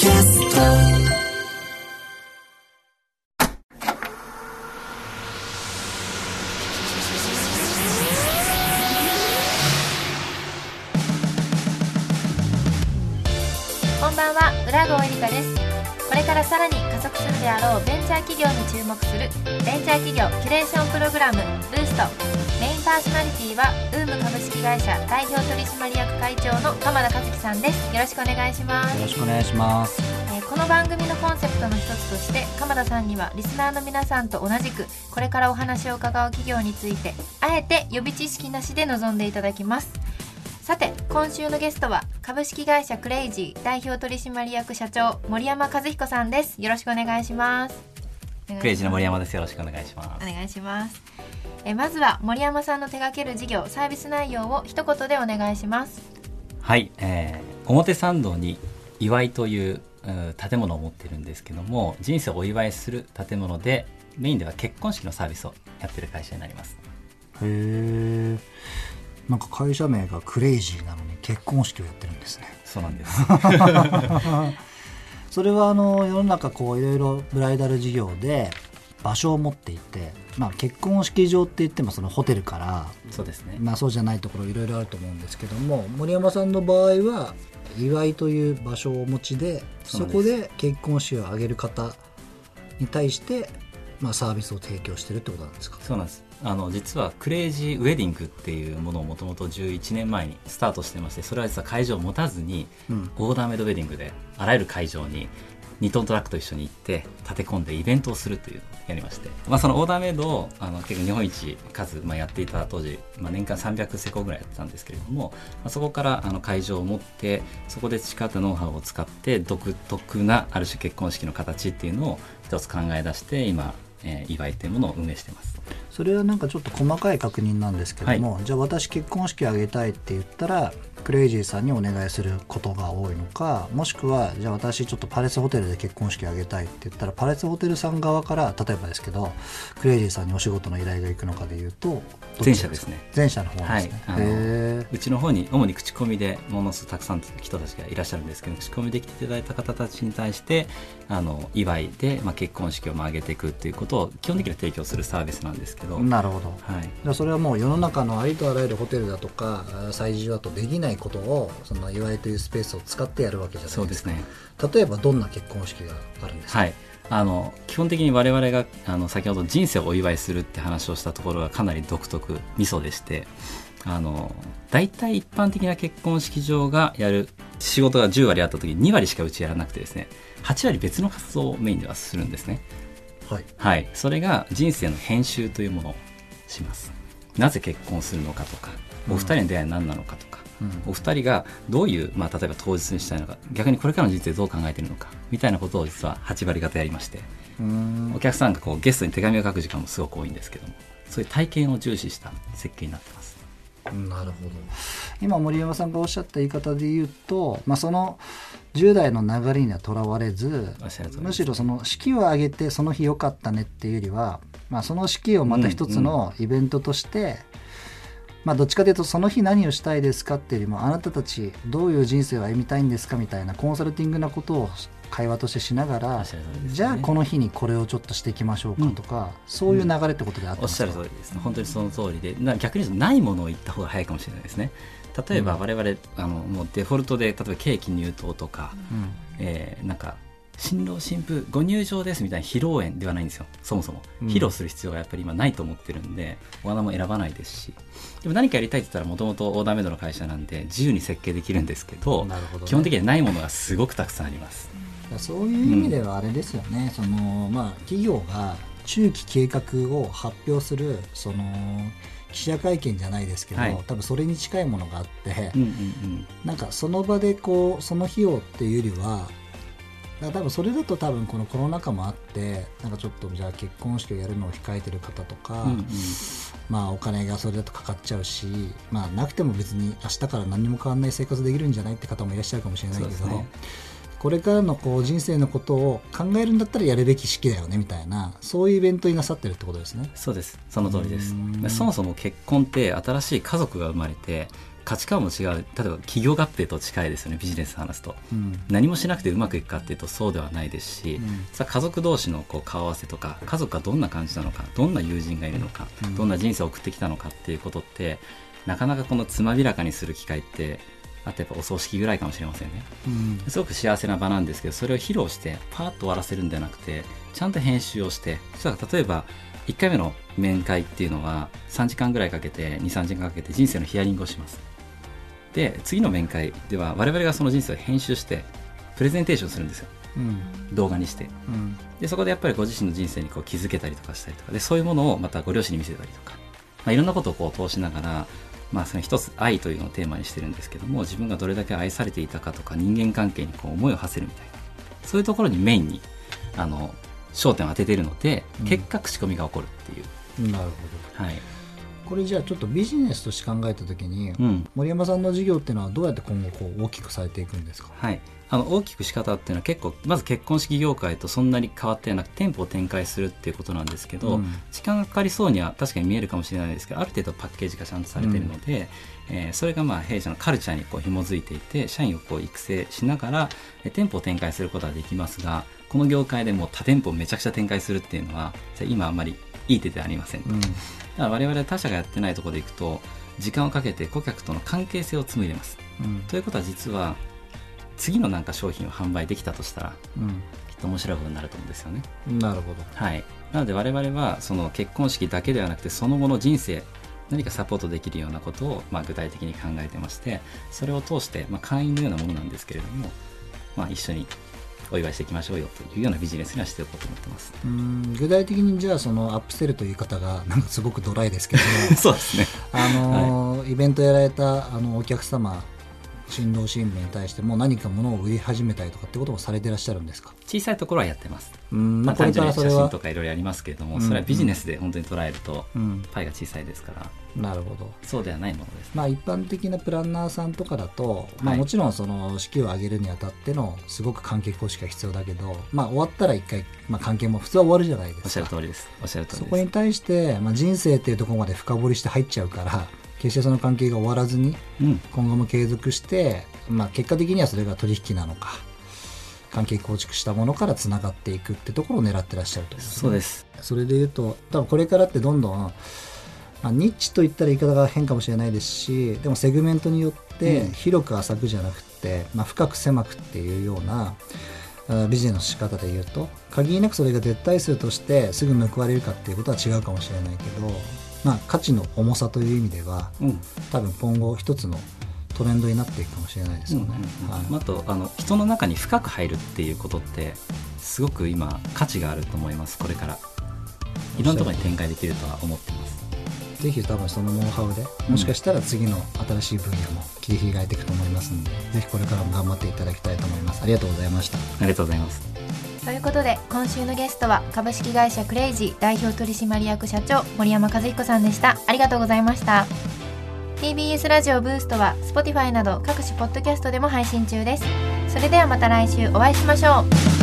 こんばんは浦郷エリカです。これからさらに加速するであろうベンチャー企業に注目するベンチャー企業キュレーションプログラムブースト。メインパーソナリティはウーム株式会社代表取締役会長の鎌田和樹さんですよろしくお願いしますよろしくお願いします。えーこの番組のコンセプトの一つとして鎌田さんにはリスナーの皆さんと同じくこれからお話を伺う企業についてあえて予備知識なしで臨んでいただきますさて今週のゲストは株式会社クレイジー代表取締役社長森山和彦さんですよろしくお願いしますクレイジーの森山です。よろしくお願いします。お願いしますえーまずは森山さんの手掛ける事業サービス内容を一言でお願いしますはい、えー表参道に祝いといううん建物を持っているんですけども、人生をお祝いする建物でメインでは結婚式のサービスをやってる会社になります。へえなんか会社名がクレイジーなのに結婚式をやってるんですねそうなんです。それはあの世の中こういろいろブライダル事業で場所を持っていて、まあ、結婚式場って言ってもそのホテルから、そうですね。まあ、そうじゃないところいろいろあると思うんですけども森山さんの場合は祝いという場所をお持ちでそこで結婚式を挙げる方に対して、まあ、サービスを提供してるってことなんですか？そうなんです。あの実はクレイジーウェディングっていうものをもともと11年前にスタートしてましてそれは実は会場を持たずにうんオーダーメイドウェディングであらゆる会場に2トントラックと一緒に行って立て込んでイベントをするというのをやりまして、まあ、そのオーダーメイドをあの結構日本一数、まあ、やっていた当時、まあ、年間300施工ぐらいやってたんですけれども、まあ、そこからあの会場を持ってそこで培ったノウハウを使って独特なある種結婚式の形っていうのを一つ考え出して今、えー祝いというものを運営してます。それはなんかちょっと細かい確認なんですけども、じゃあ私結婚式あげたいって言ったらクレイジーさんにお願いすることが多いのかもしくはじゃあ私ちょっとパレスホテルで結婚式あげたいって言ったらパレスホテルさん側から例えばですけどクレイジーさんにお仕事の依頼が行くのかでいうと前者ですね。前者の方ですね、はい。あのへうちの方に主に口コミでものすごくたくさん人たちがいらっしゃるんですけど口コミで来ていただいた方たちに対してあの祝いで、まあ、結婚式をまあ挙げていくっていうことを基本的には提供するサービスなんですけど、えなるほど。はい、それはもう世の中のありとあらゆるホテルだとかあ催事だとできないことをその祝いというスペースを使ってやるわけじゃないですか。そうですね。例えばどんな結婚式があるんですか、はい。あの基本的に我々があの先ほど人生をお祝いするって話をしたところがかなり独特ミソでしてあの大体一般的な結婚式場がやる仕事が10割あった時に2割しかうちやらなくてですね8割別の活動をメインではするんですね。はい。はい、それが人生の編集というものをします。なぜ結婚するのかとかお二人の出会いは何なのかとか、うん。お二人がどういう、まあ、例えば当日にしたいのか逆にこれからの人生どう考えているのかみたいなことを実は8割方やりましてお客さんがこうゲストに手紙を書く時間もすごく多いんですけどもそういう体験を重視した設計になってますなるほど。今森山さんがおっしゃった言い方で言うと、まあ、その10代の流れにはとらわれずむしろその式を挙げてその日良かったねっていうよりは、まあ、その式をまた一つのイベントとして、まあ、どっちかというとその日何をしたいですかっていうよりもあなたたちどういう人生を歩みたいんですかみたいなコンサルティングなことを会話としてしながおら、ね。じゃあこの日にこれをちょっとしていきましょうかとか、そういう流れってことであっておっしゃる通りです本当にその通りでな逆にないものを言った方が早いかもしれないですね。例えば我々、あのもうデフォルトで例えばケーキ入刀とか、うん。えーなんか新郎新婦ご入場ですみたいな披露宴ではないんですよ。そもそも、うん。披露する必要がやっぱり今ないと思ってるんでお花も選ばないですし。でも何かやりたいって言ったらもともとオーダーメイドの会社なんで自由に設計できるんですけどね。基本的にはないものがすごくたくさんありますそういう意味ではあれですよね、そのまあ、企業が中期計画を発表するその記者会見じゃないですけど、はい。多分それに近いものがあって、うんうんなんかその場でこうその費用っていうよりはだ多分それだと多分このコロナ禍もあってなんかちょっとじゃあ結婚式をやるのを控えてる方とか、うんうん。まあお金がそれだとかかっちゃうし、まあなくても別に明日から何にも変わらない生活できるんじゃないって方もいらっしゃるかもしれないけど、そうですねこれからのこう人生のことを考えるんだったらやるべき式だよねみたいなそういうイベントになさってるってことですね。そうです。その通りです。うん。そもそも結婚って新しい家族が生まれて価値観も違う。例えば企業合併と近いですよねビジネス話すと。うん。何もしなくてうまくいくかっていうとそうではないですし、うん。家族同士のこう顔合わせとか家族がどんな感じなのかどんな友人がいるのか、うん。どんな人生を送ってきたのかっていうことってなかなかこのつまびらかにする機会ってあとやっぱお葬式ぐらいかもしれませんね。うん。すごく幸せな場なんですけどそれを披露してパーッと終わらせるんじゃなくてちゃんと編集をしてそしたら例えば1回目の面会っていうのは3時間ぐらいかけて23時間かけて人生のヒアリングをします。で次の面会では我々がその人生を編集してプレゼンテーションするんですよ。うん。動画にして。うん。でそこでやっぱりご自身の人生にこう気づけたりとかしたりとかでそういうものをまたご両親に見せたりとか、まあ、いろんなことをこう通しながら、まあ、その一つ愛というのをテーマにしてるんですけども自分がどれだけ愛されていたかとか人間関係にこう思いを馳せるみたいな。そういうところにメインにあの焦点を当てているのでうん。結果口コミが起こるっていう、なるほはい、どこれじゃあちょっとビジネスとして考えた時に、うん。森山さんの事業っていうのはどうやって今後こう大きくされていくんですか？はい、あの大きく仕方っていうのは結構まず結婚式業界とそんなに変わってなく店舗を展開するっていうことなんですけど、うん。時間がかかりそうには確かに見えるかもしれないですけどある程度パッケージがちゃんとされているので、えーそれがまあ弊社のカルチャーにこう紐づいていて社員をこう育成しながら、えー店舗を展開することはできますがこの業界でもう多店舗をめちゃくちゃ展開するっていうのは今あんまりいい手ではありません、うん。だから我々他社がやってないところでいくと時間をかけて顧客との関係性を紡いでます。うん。ということは実は次のなんか商品を販売できたとしたらきっと面白いことになると思うんですよね。うんなるほど。はい、なので我々はその結婚式だけではなくてその後の人生何かサポートできるようなことをまあ具体的に考えてましてそれを通してまあ会員のようなものなんですけれども、まあ、一緒にお祝いしていきましょうよというようなビジネスにはしていこうと思ってます。うん具体的にじゃあそのアップセルという言い方がなんかすごくドライですけども。そうですね。あのー イベントやられたあのお客様新郎新婦に対してもう何か物を売り始めたりとかってこともされてらっしゃるんですか？小さいところはやってます。うんまあ、これ単純に写真からそれはとかいろいろありますけれども、うんそれはビジネスで本当に捉えるとうんパイが小さいですからなるほどそうではないものです。まあ一般的なプランナーさんとかだと、まあ、はいもちろんその式を挙げるにあたってのすごく関係公式が必要だけど、まあ、終わったら一回、まあ、関係も普通は終わるじゃないでおっしゃすかる通りです。おっしゃる通りです。そこに対して、まあ、人生っていうところまで深掘りして入っちゃうから決してその関係が終わらずにうん、今後も継続して、まあ、結果的にはそれが取引なのか関係構築したものからつながっていくってところを狙ってらっしゃるとね。そうです。それで言うと多分これからってどんどん、まあ、ニッチと言ったら言い方が変かもしれないですしでもセグメントによってうん。広く浅くじゃなくて、まあ、深く狭くっていうようなあビジネスの仕方で言うと限りなくそれが絶対数としてすぐ報われるかっていうことは違うかもしれないけど、まあ、価値の重さという意味ではうん。多分今後一つのトレンドになっていくかもしれないですよね。はい。あとあの人の中に深く入るっていうことってすごく今価値があると思いますこれから。いろんなところに展開できるとは思ってます。ぜひ多分そのノウハウでもしかしたら次の新しい分野も切り開いていくと思いますので、ぜひこれからも頑張っていただきたいと思います。ありがとうございました。ありがとうございますということで今週のゲストは株式会社クレイジー代表取締役社長森山和彦さんでした。ありがとうございました。TBS ラジオブーストは Spotify など各種ポッドキャストでも配信中です。それではまた来週お会いしましょう。